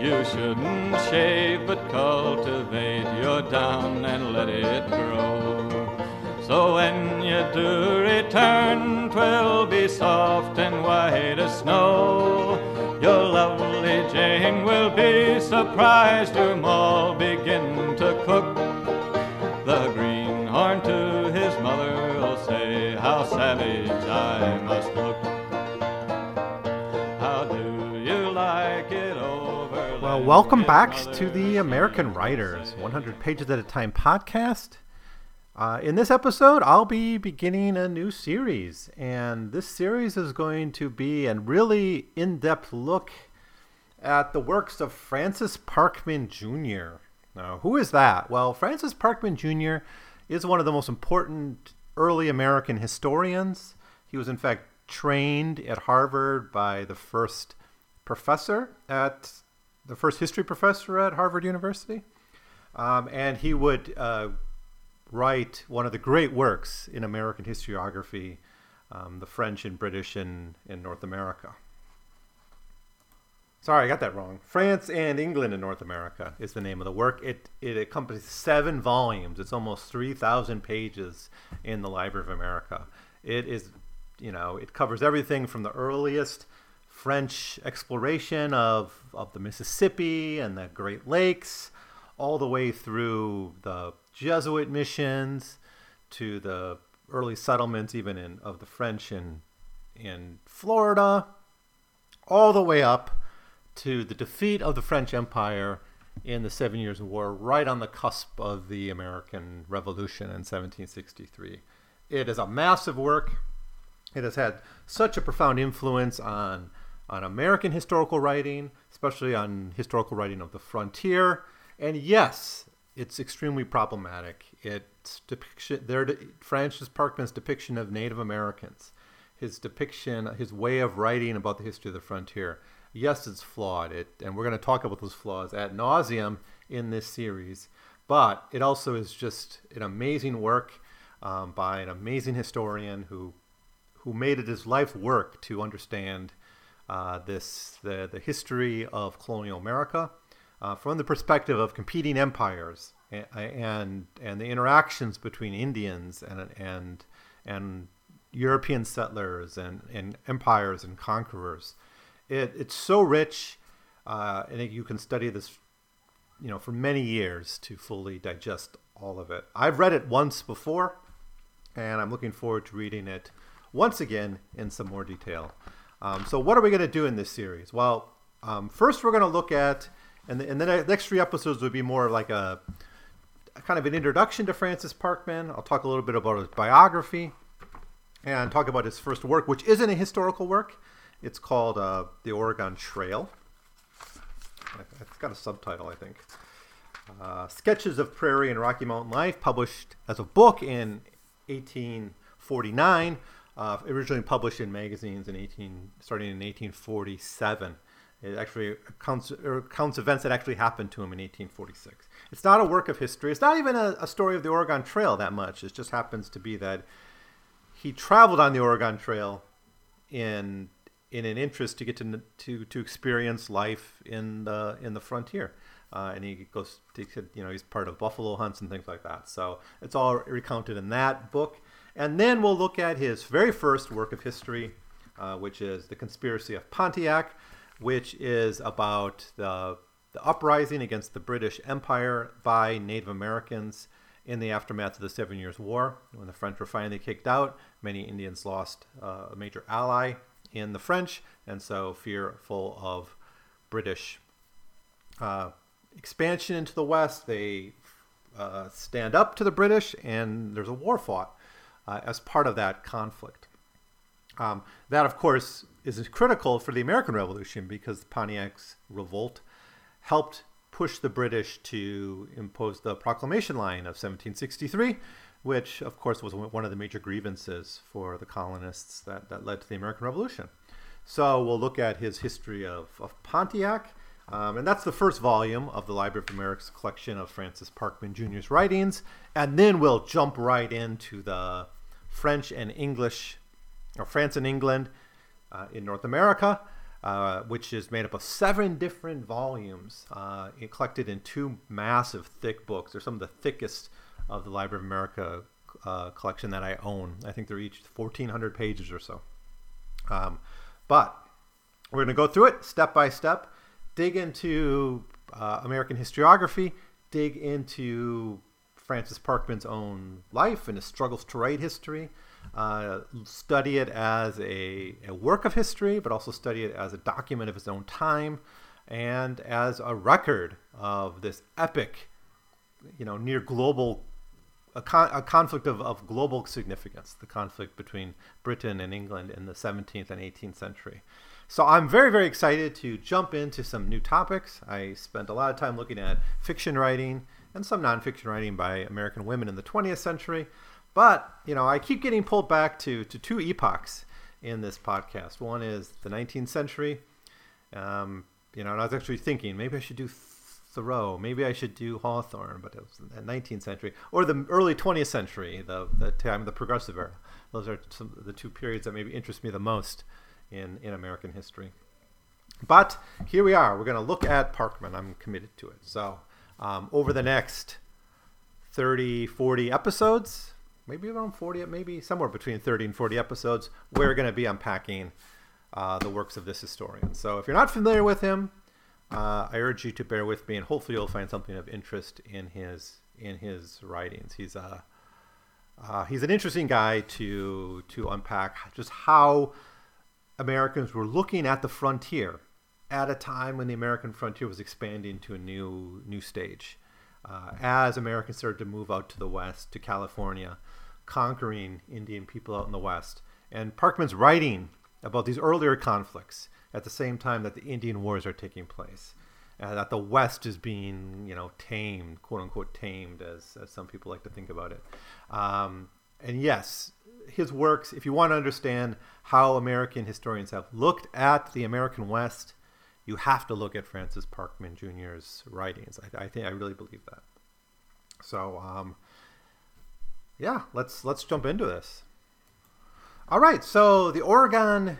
You shouldn't shave, but cultivate your down and let it grow. So when you do return, twill be soft and white as snow. Your lovely Jane will be surprised to all begin to cook. The greenhorn to his mother will say, How savage I must look. Welcome back to the American Writers 100 Pages at a Time podcast. Uh, in this episode, I'll be beginning a new series, and this series is going to be a really in depth look at the works of Francis Parkman Jr. Now, who is that? Well, Francis Parkman Jr. is one of the most important early American historians. He was, in fact, trained at Harvard by the first professor at the first history professor at Harvard University. Um, and he would uh, write one of the great works in American historiography, um, the French and British in, in North America. Sorry, I got that wrong. France and England in North America is the name of the work. It it encompasses seven volumes. It's almost three thousand pages in the Library of America. It is, you know, it covers everything from the earliest French exploration of of the Mississippi and the Great Lakes, all the way through the Jesuit missions to the early settlements, even in of the French in in Florida, all the way up to the defeat of the French Empire in the Seven Years' War, right on the cusp of the American Revolution in 1763. It is a massive work. It has had such a profound influence on on American historical writing, especially on historical writing of the frontier. And yes, it's extremely problematic. It's depiction their Francis Parkman's depiction of Native Americans, his depiction, his way of writing about the history of the frontier. Yes, it's flawed. It, and we're going to talk about those flaws ad nauseum in this series. But it also is just an amazing work um, by an amazing historian who who made it his life work to understand uh, this the the history of colonial America uh, from the perspective of competing empires and, and and the interactions between Indians and and and European settlers and, and empires and conquerors. It, it's so rich, uh, and you can study this, you know, for many years to fully digest all of it. I've read it once before, and I'm looking forward to reading it once again in some more detail. Um, so, what are we going to do in this series? Well, um, first we're going to look at and the, and the next three episodes would be more like a, a, kind of an introduction to Francis Parkman. I'll talk a little bit about his biography and talk about his first work, which isn't a historical work. It's called uh, The Oregon Trail. It's got a subtitle, I think. Uh, Sketches of Prairie and Rocky Mountain Life, published as a book in 1849, uh, originally published in magazines in 18, starting in 1847. It actually counts, counts events that actually happened to him in 1846. It's not a work of history. It's not even a, a, story of the Oregon Trail that much. It just happens to be that he traveled on the Oregon Trail in in an interest to get to to to experience life in the in the frontier. Uh, and he goes, to, you know, he's part of buffalo hunts and things like that. So it's all recounted in that book. And then we'll look at his very first work of history, uh, which is The Conspiracy of Pontiac which is about the, the uprising against the British Empire by Native Americans in the aftermath of the Seven Years' War. When the French were finally kicked out, many Indians lost uh, a major ally in the French, and so fearful of British uh, expansion into the West, they uh, stand up to the British, and there's a war fought uh, as part of that conflict. Um, that, of course, is critical for the American Revolution because Pontiac's revolt helped push the British to impose the Proclamation Line of 1763, which, of course, was one of the major grievances for the colonists that, that led to the American Revolution. So we'll look at his history of, of Pontiac. Um, and that's the first volume of the Library of America's collection of Francis Parkman Jr.'s writings. And then we'll jump right into the French and English, or France and England, uh, in North America. uh, which is made up of seven different volumes uh, collected in two massive, thick books. They're some of the thickest of the Library of America uh, collection that I own. I think they're each 1,400 pages or so. Um, but we're going to go through it step by step, dig into uh, American historiography, dig into Francis Parkman's own life and his struggles to write history, uh, study it as a, a, work of history, but also study it as a document of his own time and as a record of this epic, you know, near global, a, con- a conflict of, of global significance, the conflict between Britain and England in the 17th and 18th century. So I'm very, very excited to jump into some new topics. I spent a lot of time looking at fiction writing and some nonfiction writing by American women in the 20th century. But, you know, I keep getting pulled back to, to two epochs in this podcast. One is the 19th century. Um, you know, and I was actually thinking maybe I should do Thoreau, maybe I should do Hawthorne, but it was the 19th century or the early 20th century, the, the time of the Progressive era. Those are some, the two periods that maybe interest me the most in, in American history. But here we are. We're going to look at Parkman. I'm committed to it. So, um, over the next 30, 40 episodes, maybe around 40, maybe somewhere between 30 and 40 episodes, we're going to be unpacking uh, the works of this historian. So if you're not familiar with him, uh, I urge you to bear with me, and hopefully you'll find something of interest in his in his writings. He's a uh, he's an interesting guy to to unpack just how Americans were looking at the frontier at a time when the American frontier was expanding to a new new stage. Uh, as Americans started to move out to the west, to California, conquering Indian people out in the West. And Parkman's writing about these earlier conflicts at the same time that the Indian Wars are taking place. and that the West is being, you know, tamed, quote unquote, tamed, as, as some people like to think about it. Um, and yes, his works, if you want to understand how American historians have looked at the American West, you have to look at Francis Parkman Jr.'s writings. I, I think I really believe that. So, um, yeah, let's let's jump into this. All right, so the Oregon,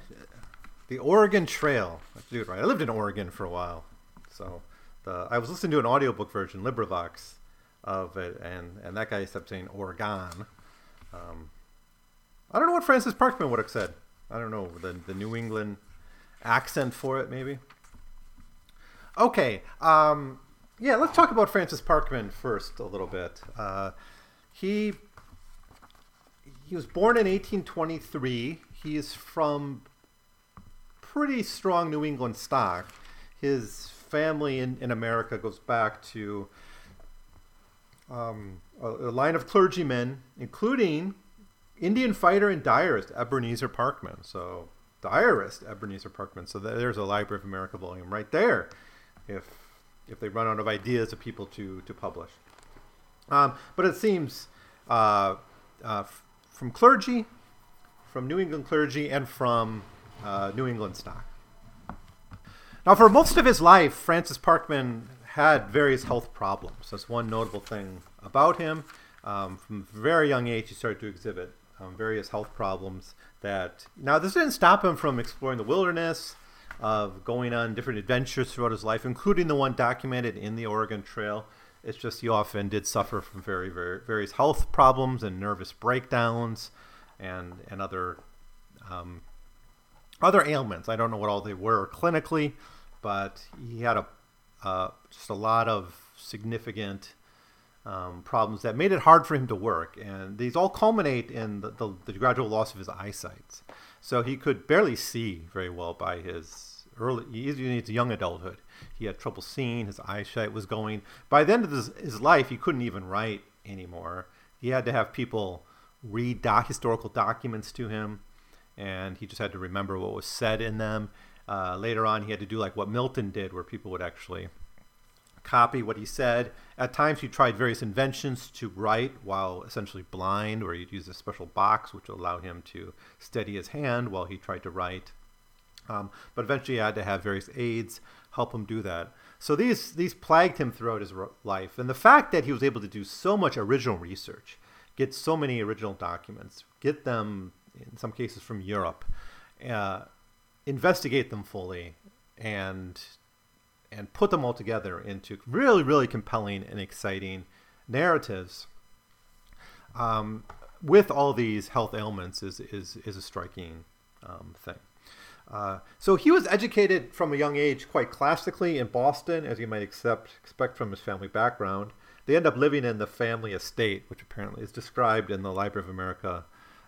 the Oregon Trail. Let's do it right. I lived in Oregon for a while, so the I was listening to an audiobook version, LibriVox, of it, and and that guy kept saying Oregon. Um, I don't know what Francis Parkman would have said. I don't know the the New England accent for it, maybe. Okay, um, yeah, let's talk about Francis Parkman first a little bit. Uh, he he was born in 1823. He is from pretty strong New England stock. His family in, in America goes back to um, a, a, line of clergymen, including Indian fighter and diarist Ebenezer Parkman. So, diarist Ebenezer Parkman. So, there's a Library of America volume right there if, if they run out of ideas of people to, to publish. Um, but it seems uh, uh, from clergy, from New England clergy, and from uh, New England stock. Now, for most of his life, Francis Parkman had various health problems. That's one notable thing about him. Um, from a very young age, he started to exhibit um, various health problems that. Now, this didn't stop him from exploring the wilderness, of going on different adventures throughout his life, including the one documented in the Oregon Trail. It's just he often did suffer from very, very various health problems and nervous breakdowns, and and other um, other ailments. I don't know what all they were clinically, but he had a uh, just a lot of significant um, problems that made it hard for him to work, and these all culminate in the, the, the gradual loss of his eyesight. So he could barely see very well by his early, even his young adulthood. He had trouble seeing. His eyesight was going. By the end of his, his life, he couldn't even write anymore. He had to have people read doc, historical documents to him, and he just had to remember what was said in them. Uh, later on, he had to do like what Milton did, where people would actually copy what he said. At times, he tried various inventions to write while essentially blind, where he'd use a special box which would allow him to steady his hand while he tried to write. Um, but eventually, he had to have various aids help him do that. So these these plagued him throughout his life, and the fact that he was able to do so much original research, get so many original documents, get them in some cases from Europe, uh, investigate them fully and and put them all together into really really compelling and exciting narratives um, with all these health ailments is is is a striking um, thing. Uh, so he was educated from a young age quite classically in Boston, as you might accept, expect from his family background. They end up living in the family estate, which apparently is described in the Library of America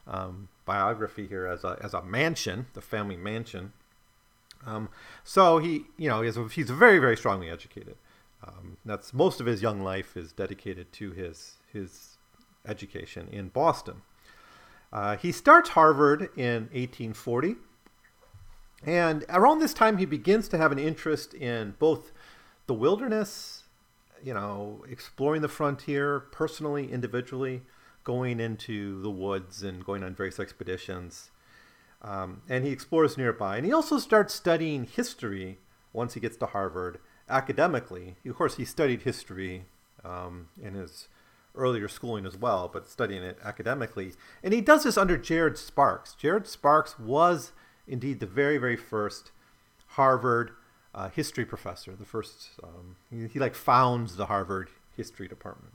um, biography here as a, as a mansion, the family mansion. Um, so he, you know, he's, he's very, very strongly educated. Um, that's most of his young life is dedicated to his his education in Boston. Uh, he starts Harvard in 1840, and around this time he begins to have an interest in both the wilderness, you know, exploring the frontier personally, individually, going into the woods and going on various expeditions. Um, and he explores nearby. And he also starts studying history once he gets to Harvard academically. Of course, he studied history um, in his earlier schooling as well, but studying it academically. And he does this under Jared Sparks. Jared Sparks was indeed the very, very first Harvard uh, history professor. The first, um, he, he like founds the Harvard history department.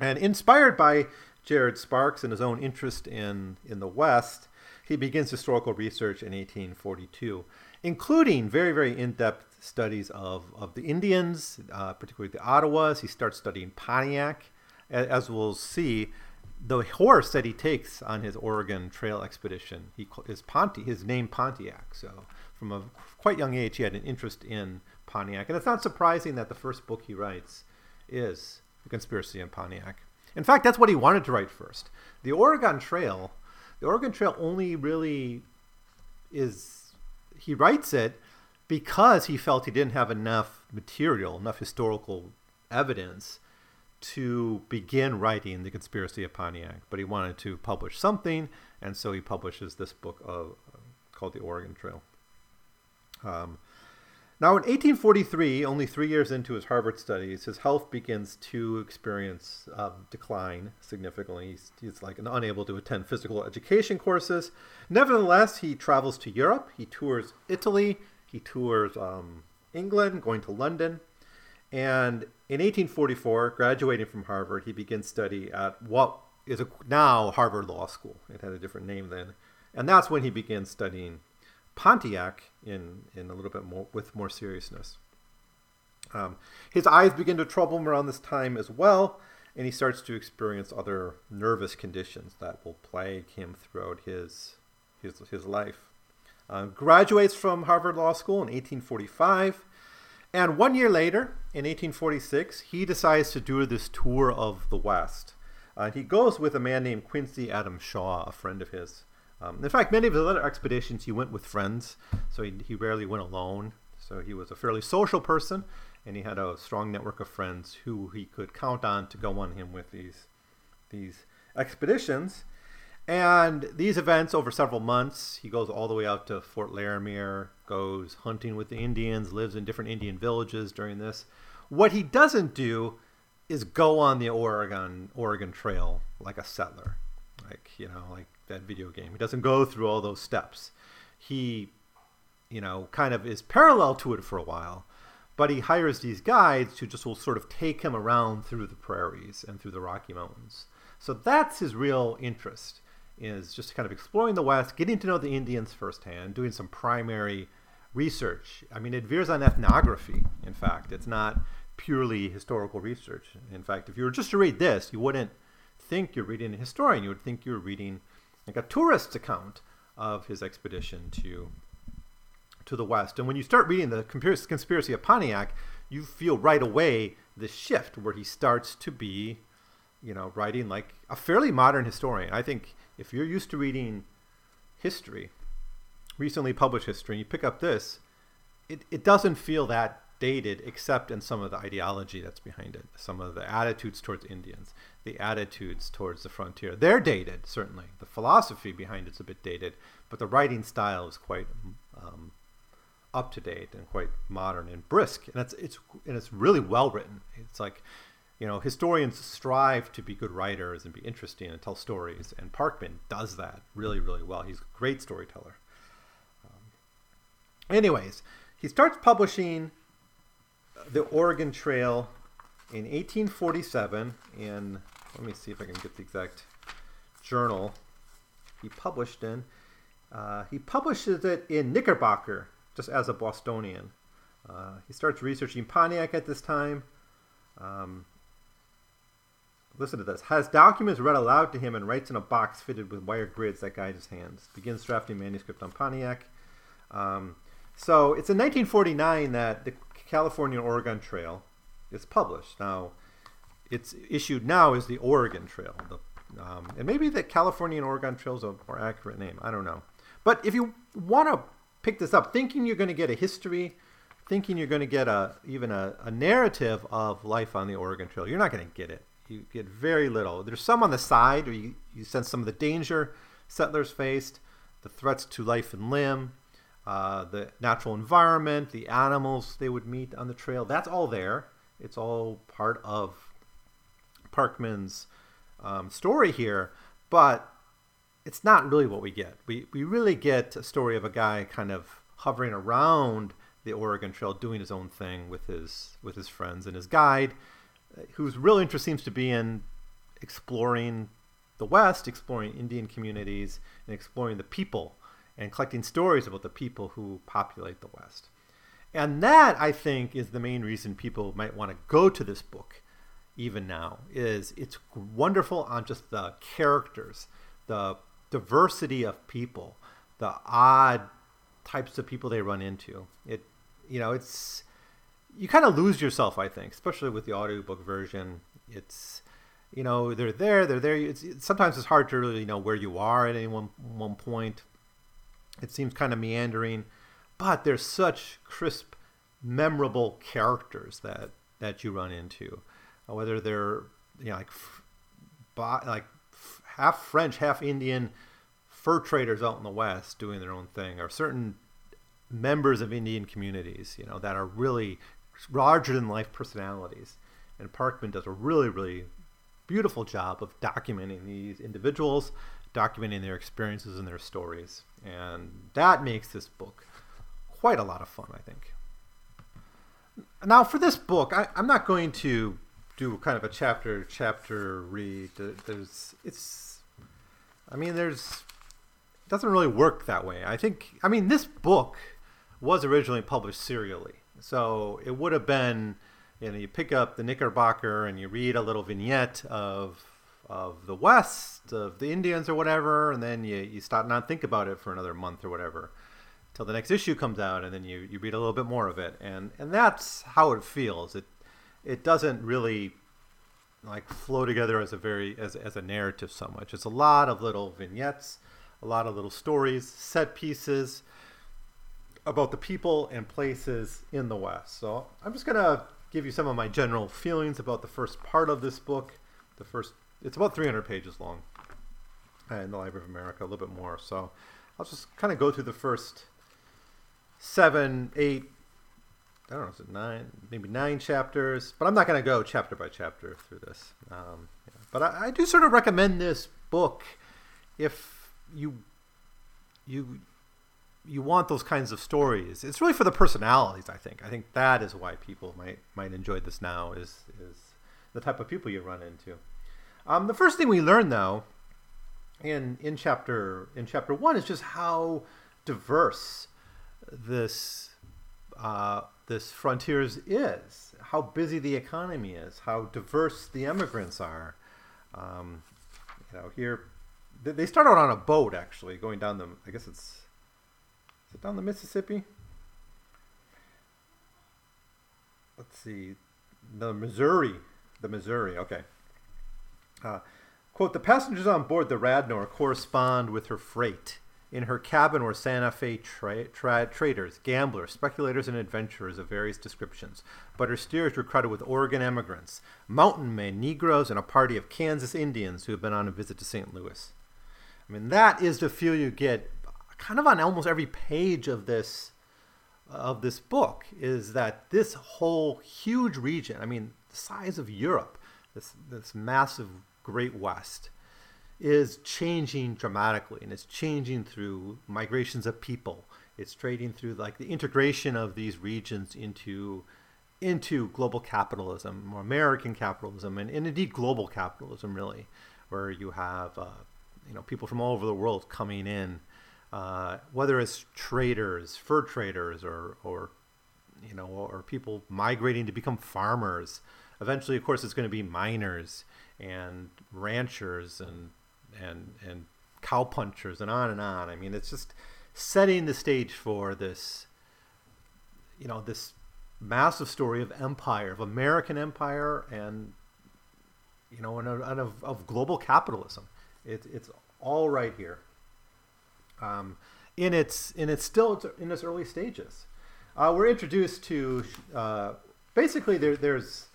And inspired by Jared Sparks and his own interest in, in the West, he begins historical research in 1842, including very, very in depth studies of, of the Indians, uh, particularly the Ottawas. He starts studying Pontiac. As we'll see, the horse that he takes on his Oregon Trail expedition he is Ponti, his name Pontiac. So from a quite young age, he had an interest in Pontiac, and it's not surprising that the first book he writes is the conspiracy in Pontiac. In fact, that's what he wanted to write first. The Oregon Trail, the Oregon Trail only really is he writes it because he felt he didn't have enough material, enough historical evidence to begin writing the conspiracy of Pontiac. But he wanted to publish something, and so he publishes this book of, called The Oregon Trail. Um, now, in 1843, only three years into his Harvard studies, his health begins to experience um, decline significantly. He's, he's like unable to attend physical education courses. Nevertheless, he travels to Europe. He tours Italy. He tours um, England, going to London. And in 1844, graduating from Harvard, he begins study at what is now Harvard Law School. It had a different name then. And that's when he begins studying Pontiac in in a little bit more with more seriousness. Um, his eyes begin to trouble him around this time as well, and he starts to experience other nervous conditions that will plague him throughout his his his life. Uh, graduates from Harvard Law School in 1845, and one year later, in 1846, he decides to do this tour of the West. Uh, he goes with a man named Quincy Adams Shaw, a friend of his. Um, in fact, many of his other expeditions he went with friends, so he, he rarely went alone. So he was a fairly social person, and he had a strong network of friends who he could count on to go on him with these these expeditions. And these events over several months, he goes all the way out to Fort Laramie, goes hunting with the Indians, lives in different Indian villages during this. What he doesn't do is go on the Oregon Oregon Trail like a settler, like you know, like that video game. He doesn't go through all those steps. He, you know, kind of is parallel to it for a while, but he hires these guides who just will sort of take him around through the prairies and through the Rocky Mountains. So that's his real interest is just kind of exploring the West, getting to know the Indians firsthand, doing some primary research. I mean, it veers on ethnography, in fact. It's not purely historical research. In fact, if you were just to read this, you wouldn't think you're reading a historian. You would think you're reading like a tourist's account of his expedition to to the west. And when you start reading the conspiracy of Pontiac, you feel right away the shift where he starts to be, you know, writing like a fairly modern historian. I think if you're used to reading history, recently published history, and you pick up this, it, it doesn't feel that dated except in some of the ideology that's behind it, some of the attitudes towards Indians, the attitudes towards the frontier. They're dated, certainly. The philosophy behind it's a bit dated, but the writing style is quite um, up to date and quite modern and brisk, and it's it's and it's really well written. It's like you know, historians strive to be good writers and be interesting and tell stories, and Parkman does that really, really well. He's a great storyteller. Um, Anyways, he starts publishing the Oregon Trail in 1847 in let me see if I can get the exact journal he published in. Uh, he publishes it in Knickerbocker, just as a Bostonian. Uh, he starts researching Pontiac at this time. Um, listen to this. Has documents read aloud to him and writes in a box fitted with wire grids that guide his hands. Begins drafting manuscript on Pontiac. Um, so it's in 1949 that the California Oregon Trail is published. Now, it's issued now as the Oregon Trail. The, um, and maybe the California Oregon Trail is a more accurate name. I don't know. But if you want to pick this up, thinking you're going to get a history, thinking you're going to get a even a, a narrative of life on the Oregon Trail, you're not going to get it. You get very little. There's some on the side where you, you sense some of the danger settlers faced, the threats to life and limb, uh, the natural environment, the animals they would meet on the trail. That's all there. It's all part of Parkman's um, story here, but it's not really what we get. We, we really get a story of a guy kind of hovering around the Oregon Trail, doing his own thing with his with his friends and his guide, whose real interest seems to be in exploring the West, exploring Indian communities, and exploring the people, and collecting stories about the people who populate the West. And that, I think, is the main reason people might want to go to this book even now is it's wonderful on just the characters, the diversity of people, the odd types of people they run into. It you know, it's you kind of lose yourself, I think, especially with the audiobook version. It's you know, they're there, they're there. It's, it's sometimes it's hard to really know where you are at any one one point. It seems kind of meandering, but there's such crisp, memorable characters that that you run into uh, whether they're you know like like half French, half Indian fur traders out in the West doing their own thing, or certain members of Indian communities, you know, that are really larger than life personalities. And Parkman does a really, really beautiful job of documenting these individuals, documenting their experiences and their stories. And that makes this book quite a lot of fun, I think. Now, for this book, I, am not going to do kind of a chapter chapter read. There's it's, I mean, there's it doesn't really work that way. I think I mean this book was originally published serially, so it would have been you know you pick up the Knickerbocker and you read a little vignette of of the West of the Indians or whatever, and then you you stop not think about it for another month or whatever till the next issue comes out and then you, you read a little bit more of it and and that's how it feels it it doesn't really like flow together as a very as, as a narrative so much. It's a lot of little vignettes, a lot of little stories, set pieces about the people and places in the West. So I'm just gonna give you some of my general feelings about the first part of this book. The first it's about 300 pages long in the Library of America, a little bit more. So I'll just kind of go through the first seven, eight, I don't know, is it nine, maybe nine chapters? But I'm not going to go chapter by chapter through this. Um, yeah. But I, I, do sort of recommend this book if you you you want those kinds of stories. It's really for the personalities. I think. I think that is why people might might enjoy this now. Is is the type of people you run into. Um, the first thing we learn, though, in in chapter in chapter one, is just how diverse this uh, this frontiers is, how busy the economy is, how diverse the immigrants are. Um, you know, here they start out on a boat actually, going down the. I guess it's is it down the Mississippi? Let's see, the Missouri, the Missouri. Okay. Uh, quote: The passengers on board the Radnor correspond with her freight in her cabin were Santa Fe tra- tra- traders, gamblers, speculators, and adventurers of various descriptions. But her steerage were crowded with Oregon emigrants, mountain men, Negroes, and a party of Kansas Indians who had been on a visit to St. Louis. I mean, that is the feel you get kind of on almost every page of this of this book is that this whole huge region, I mean, the size of Europe, this this massive Great West, is changing dramatically and it's changing through migrations of people It's trading through like the integration of these regions into into global capitalism, or American capitalism, and, and indeed global capitalism, really, where you have uh, you know people from all over the world coming in, uh, whether it's traders, fur traders, or or you know, or people migrating to become farmers. Eventually, of course, it's going to be miners and ranchers and and and cowpunchers and on and on. I mean, it's just setting the stage for this, you know, this massive story of empire, of American empire, and you know, and, of, of global capitalism. It, it's all right here. Um, in its in its still in its early stages, uh, we're introduced to uh, basically there, there's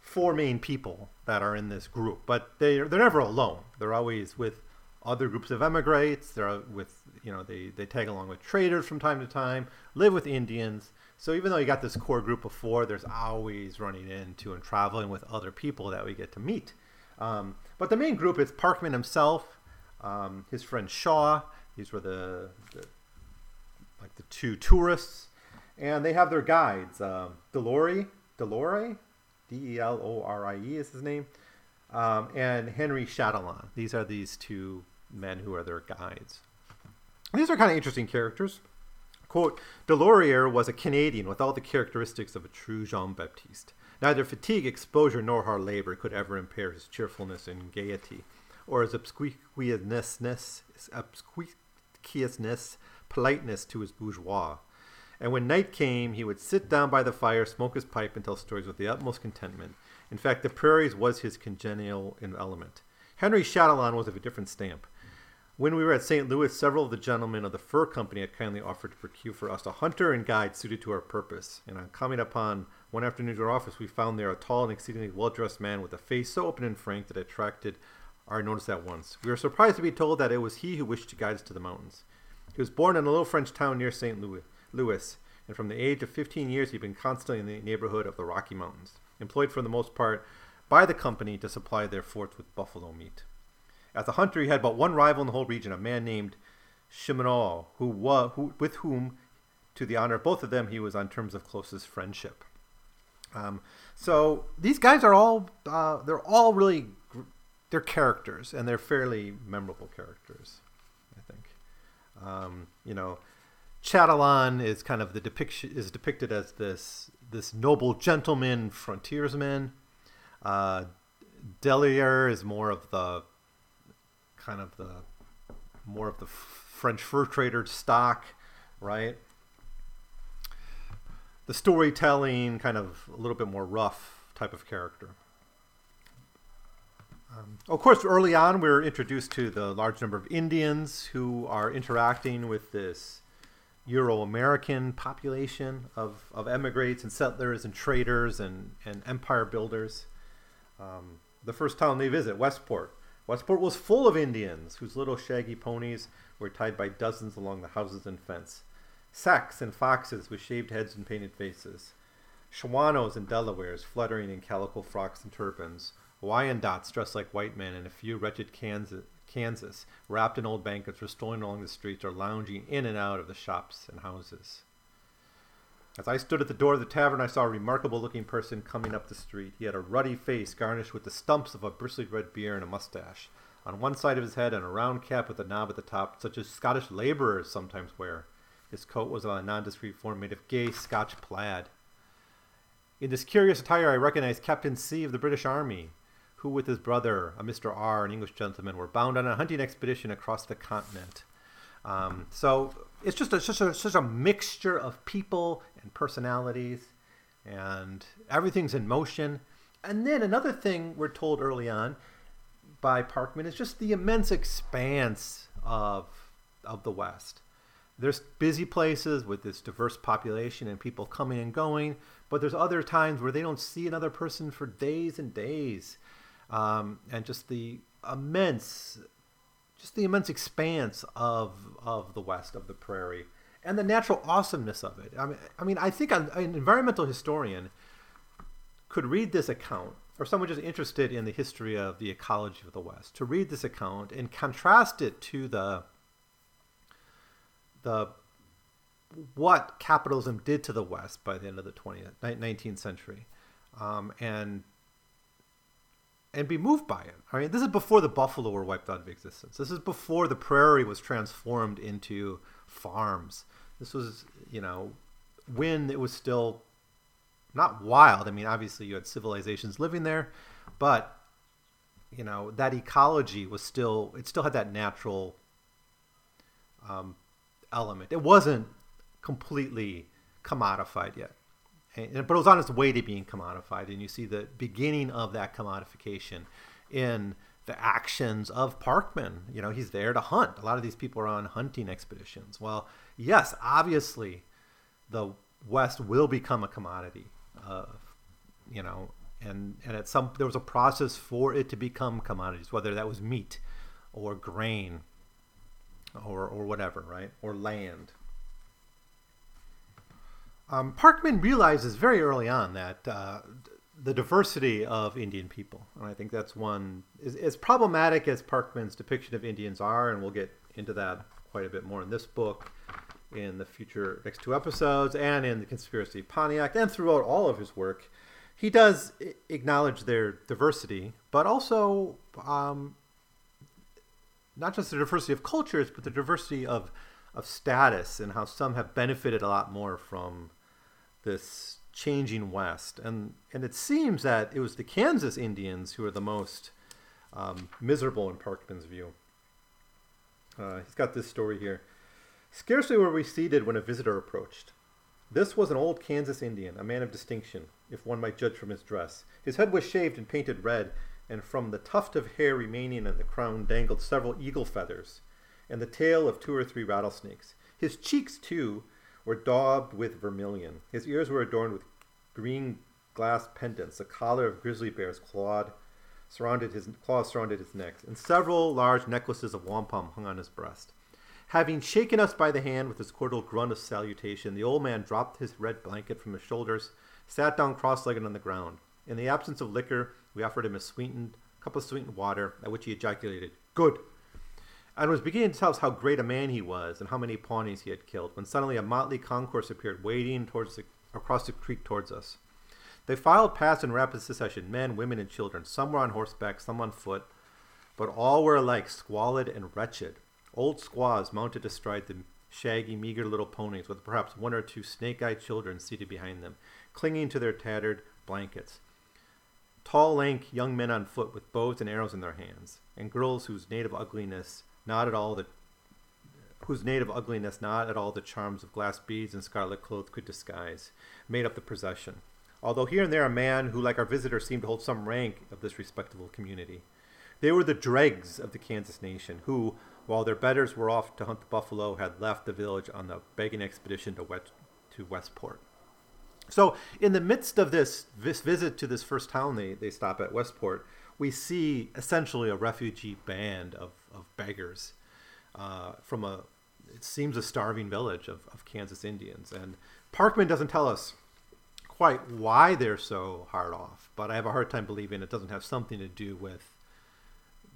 four main people that are in this group, but they they're never alone. They're always with other groups of emigrants. They're with you know they they tag along with traders from time to time, live with Indians. So even though you got this core group of four, there's always running into and traveling with other people that we get to meet. Um, but the main group is Parkman himself, um, his friend Shaw. These were the, the, like the two tourists, and they have their guides. Um, Delore, Delore, D E L O R I E is his name, um, and Henry Chatillon. These are these two men who are their guides. These are kind of interesting characters. Quote, Delorier was a Canadian with all the characteristics of a true Jean Baptiste. Neither fatigue, exposure, nor hard labor could ever impair his cheerfulness and gaiety, or his obsequiousness, obsequiousness, politeness to his bourgeois. And when night came, he would sit down by the fire, smoke his pipe, and tell stories with the utmost contentment. In fact, the prairies was his congenial element. Henry Chatillon was of a different stamp. When we were at St. Louis, several of the gentlemen of the fur company had kindly offered to procure for us a hunter and guide suited to our purpose. And on coming upon one afternoon to our office, we found there a tall and exceedingly well dressed man with a face so open and frank that it attracted our notice at once. We were surprised to be told that it was he who wished to guide us to the mountains. He was born in a little French town near St. Louis, Louis, and from the age of 15 years he had been constantly in the neighborhood of the Rocky Mountains, employed for the most part by the company to supply their forts with buffalo meat. As a hunter, he had but one rival in the whole region, a man named Chiminal, who, who with whom, to the honor of both of them, he was on terms of closest friendship. Um, so these guys are all uh, they're all really they're characters and they're fairly memorable characters. I think um, you know Chatillon is kind of the depiction is depicted as this this noble gentleman frontiersman. Uh, Delier is more of the kind of the more of the French fur trader stock, right? The storytelling, kind of a little bit more rough type of character. Um, of course, early on, we are introduced to the large number of Indians who are interacting with this Euro American population of, of emigrants and settlers and traders and, and empire builders. Um, the first town they visit, Westport, Westport was full of Indians whose little shaggy ponies were tied by dozens along the houses and fence. Sacs and foxes with shaved heads and painted faces. Shawanos and Delawares fluttering in calico frocks and turbans. Wyandots dressed like white men and a few wretched Kansas, Kansas wrapped in old blankets were strolling along the streets or lounging in and out of the shops and houses. As I stood at the door of the tavern, I saw a remarkable looking person coming up the street. He had a ruddy face garnished with the stumps of a bristly red beard and a mustache. On one side of his head, and a round cap with a knob at the top, such as Scottish labourers sometimes wear. His coat was of a nondescript form made of gay Scotch plaid. In this curious attire, I recognized Captain C of the British Army, who, with his brother, a Mr. R, an English gentleman, were bound on a hunting expedition across the continent. Um, so it's just a, such a such a mixture of people and personalities, and everything's in motion. And then another thing we're told early on by Parkman is just the immense expanse of of the West. There's busy places with this diverse population and people coming and going, but there's other times where they don't see another person for days and days, um, and just the immense just the immense expanse of of the West of the prairie and the natural awesomeness of it. I mean, I mean, I think an, environmental historian could read this account, or someone just interested in the history of the ecology of the West, to read this account and contrast it to the the what capitalism did to the West by the end of the 20th, 19th century, um, and and be moved by it. I mean, this is before the buffalo were wiped out of existence. This is before the prairie was transformed into farms. This was, you know, when it was still not wild. I mean, obviously you had civilizations living there, but you know that ecology was still it still had that natural um, element. It wasn't completely commodified yet, and, but it was on its way to being commodified. And you see the beginning of that commodification in the actions of Parkman. You know, he's there to hunt. A lot of these people are on hunting expeditions. Well, yes, obviously, the West will become a commodity. Uh, you know, and and at some there was a process for it to become commodities, whether that was meat or grain or or whatever, right, or land. Um, Parkman realizes very early on that uh, the diversity of Indian people, and I think that's one is as problematic as Parkman's depiction of Indians are, and we'll get into that quite a bit more in this book, in the future next two episodes, and in the Conspiracy of Pontiac, and throughout all of his work he does acknowledge their diversity, but also um, not just the diversity of cultures, but the diversity of of status and how some have benefited a lot more from this changing West. And and it seems that it was the Kansas Indians who are the most um, miserable in Parkman's view. Uh, he's got this story here. Scarcely were we seated when a visitor approached. This was an old Kansas Indian, a man of distinction, if one might judge from his dress. His head was shaved and painted red, and from the tuft of hair remaining in the crown dangled several eagle feathers, and the tail of two or three rattlesnakes. His cheeks, too, were daubed with vermilion. His ears were adorned with green glass pendants. A collar of grizzly bear's clawed surrounded his claws surrounded his neck, and several large necklaces of wampum hung on his breast. Having shaken us by the hand with his cordial grunt of salutation, the old man dropped his red blanket from his shoulders, sat down cross-legged on the ground. In the absence of liquor, we offered him a sweetened cup of sweetened water, at which he ejaculated, "Good," and was beginning to tell us how great a man he was and how many Pawnees he had killed, when suddenly a motley concourse appeared, wading towards the, across the creek towards us. They filed past in rapid succession, men, women, and children. Some were on horseback, some on foot, but all were alike squalid and wretched. Old squaws mounted astride the shaggy, meager little ponies, with perhaps one or two snake eyed children seated behind them, clinging to their tattered blankets. Tall, lank young men on foot with bows and arrows in their hands, and girls whose native ugliness not at all the whose native ugliness not at all the charms of glass beads and scarlet clothes could disguise, made up the procession. Although here and there a man who, like our visitor, seemed to hold some rank of this respectable community. They were the dregs of the Kansas nation, who, while their betters were off to hunt the buffalo, had left the village on the begging expedition to, West, to Westport. So, in the midst of this, this visit to this first town they, they stop at, Westport, we see essentially a refugee band of, of beggars uh, from a, it seems, a starving village of, of Kansas Indians. And Parkman doesn't tell us quite why they're so hard off, but I have a hard time believing it doesn't have something to do with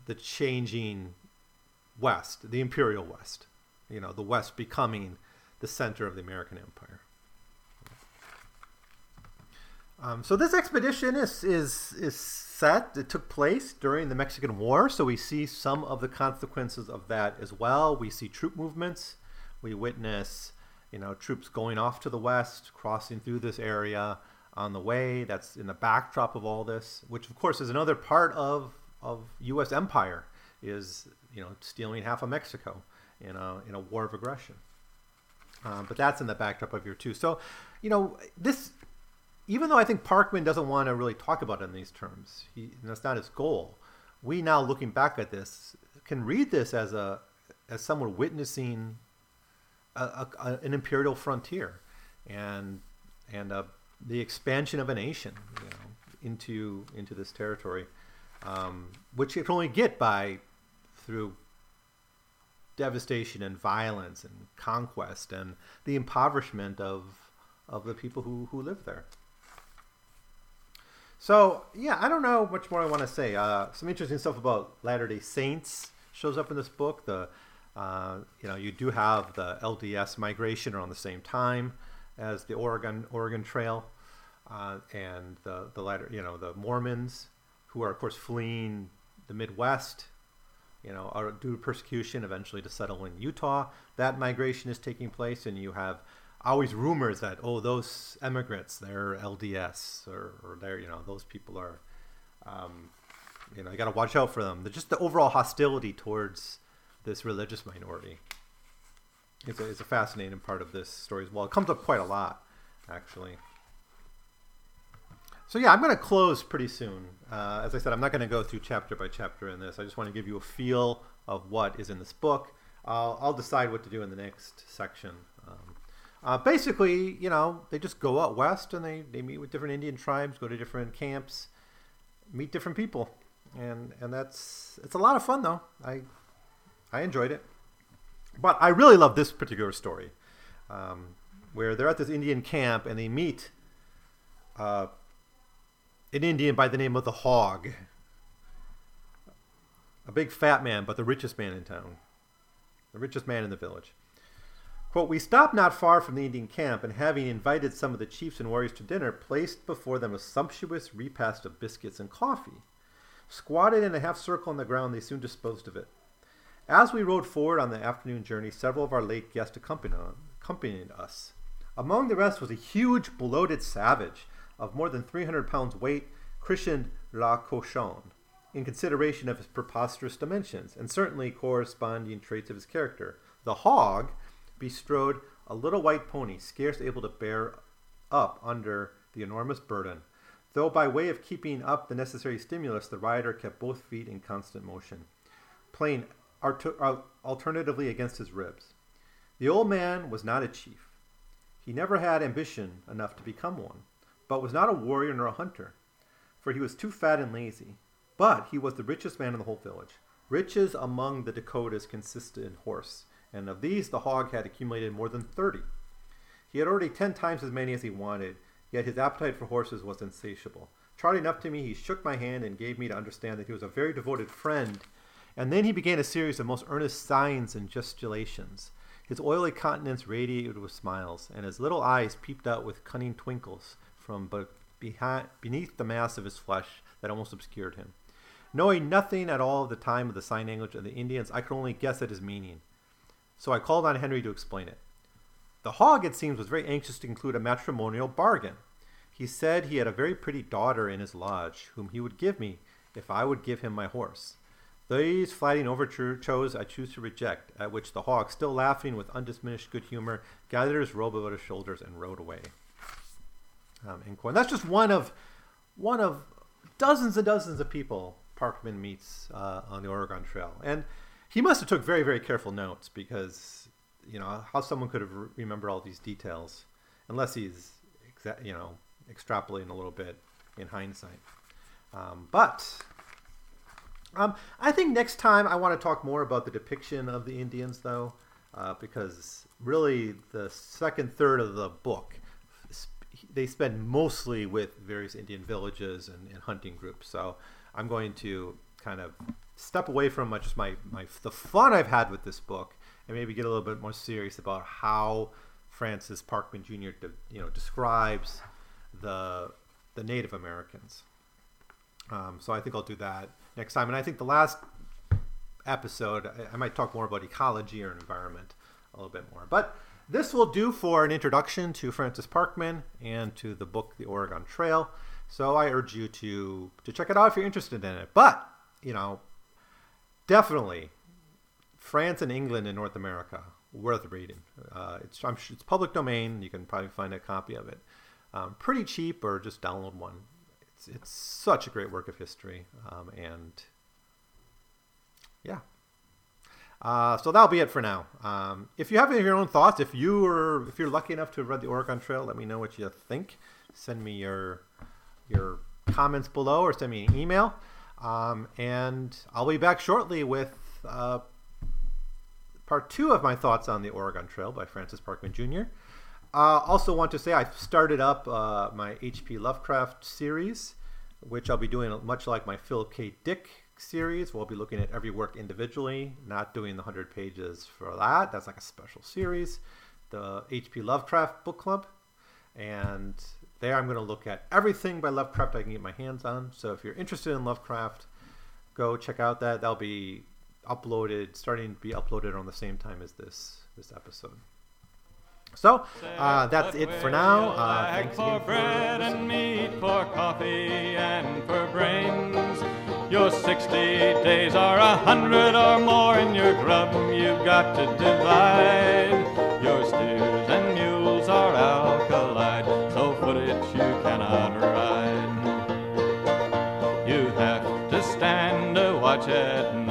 the changing West, the Imperial West. You know, the West becoming the center of the American Empire. Um, so this expedition is, is is set. It took place during the Mexican War, so we see some of the consequences of that as well. We see troop movements. We witness, you know, troops going off to the west, crossing through this area on the way. That's in the backdrop of all this, which of course is another part of of U.S. empire is you know stealing half of Mexico in a in a war of aggression. Um, but that's in the backdrop of year two. So, you know, this even though I think Parkman doesn't want to really talk about it in these terms, he, that's not his goal. We now, looking back at this, can read this as a as someone witnessing a, a, a, an imperial frontier and and uh, the expansion of a nation you know, into into this territory, um, which you can only get by through devastation and violence and conquest and the impoverishment of of the people who, who live there. So yeah, I don't know much more I want to say. Uh, some interesting stuff about Latter Day Saints shows up in this book. The Uh, you know, you do have the LDS migration around the same time as the Oregon Oregon Trail, uh, and the the latter, you know, the Mormons, who are of course fleeing the Midwest, you know, are due to persecution, eventually to settle in Utah. That migration is taking place, and you have always rumors that oh, those immigrants, they're LDS, or, or they're you know, those people are, um, you know, you got to watch out for them. They're just the overall hostility towards this religious minority is a, is a fascinating part of this story as well. It comes up quite a lot, actually. So yeah, I'm going to close pretty soon. Uh, as I said, I'm not going to go through chapter by chapter in this. I just want to give you a feel of what is in this book. I'll decide what to do in the next section. Um, uh, basically, you know, they just go out west and they, they meet with different Indian tribes, go to different camps, meet different people, and and that's it's a lot of fun though. I I enjoyed it. But I really love this particular story, um, where they're at this Indian camp and they meet uh, an Indian by the name of the Hog, a big fat man, but the richest man in town, the richest man in the village. Quote, we stopped not far from the Indian camp, and having invited some of the chiefs and warriors to dinner, placed before them a sumptuous repast of biscuits and coffee. Squatted in a half circle on the ground, they soon disposed of it. As we rode forward on the afternoon journey, several of our late guests accompanied us. Among the rest was a huge, bloated savage of more than 300 pounds weight, christened La Cochon, in consideration of his preposterous dimensions, and certainly corresponding traits of his character. The hog bestrode a little white pony, scarce able to bear up under the enormous burden, though by way of keeping up the necessary stimulus, the rider kept both feet in constant motion, playing alternatively against his ribs. The old man was not a chief. He never had ambition enough to become one, but was not a warrior nor a hunter, for he was too fat and lazy. But he was the richest man in the whole village. Riches among the Dakotas consisted in horse, and of these the hog had accumulated more than thirty. He had already ten times as many as he wanted, yet his appetite for horses was insatiable. Trotting up to me, he shook my hand and gave me to understand that he was a very devoted friend and then he began a series of most earnest signs and gesticulations. His oily countenance radiated with smiles, and his little eyes peeped out with cunning twinkles from beneath the mass of his flesh that almost obscured him. Knowing nothing at all of the time of the sign language of the Indians, I could only guess at his meaning. So I called on Henry to explain it. The hog, it seems, was very anxious to conclude a matrimonial bargain. He said he had a very pretty daughter in his lodge, whom he would give me if I would give him my horse. These flattering overtures I choose to reject, at which the hog, still laughing with undiminished good humor, gathered his robe about his shoulders and rode away. Um, and that's just one of one of dozens and dozens of people Parkman meets uh, on the Oregon Trail, and he must have took very very careful notes because you know how someone could have re- remember all these details unless he's exa- you know extrapolating a little bit in hindsight. Um, but um, I think next time I want to talk more about the depiction of the Indians, though, uh, because really the second third of the book they spend mostly with various Indian villages and, and hunting groups. So I'm going to kind of step away from much just my, my the fun I've had with this book and maybe get a little bit more serious about how Francis Parkman Jr. De, you know describes the the Native Americans. Um, so I think I'll do that next time. And I think the last episode, I, I might talk more about ecology or environment a little bit more. But this will do for an introduction to Francis Parkman and to the book The Oregon Trail. So I urge you to to check it out if you're interested in it. But you know, definitely France and England and North America worth reading. Uh, it's I'm, it's public domain. You can probably find a copy of it um, pretty cheap, or just download one it's it's such a great work of history, um, and yeah. Uh, so that'll be it for now. Um, if you have any of your own thoughts, if you are if you're lucky enough to have read the Oregon Trail, let me know what you think. Send me your your comments below, or send me an email, um, and I'll be back shortly with uh, part two of my thoughts on the Oregon Trail by Francis Parkman Jr. Uh, also, want to say I started up uh, my H.P. Lovecraft series, which I'll be doing much like my Philip K. Dick series, we'll be looking at every work individually, not doing the 100 pages for that. That's like a special series. The H.P. Lovecraft Book Club. And there I'm going to look at everything by Lovecraft I can get my hands on. So if you're interested in Lovecraft, go check out that. That'll be uploaded, starting to be uploaded on the same time as this this episode. So uh, that's it for now. Uh, thanks for bread for and meat, for coffee and for brains. Your 60 days are a hundred or more, and your grub you've got to divide. Ride.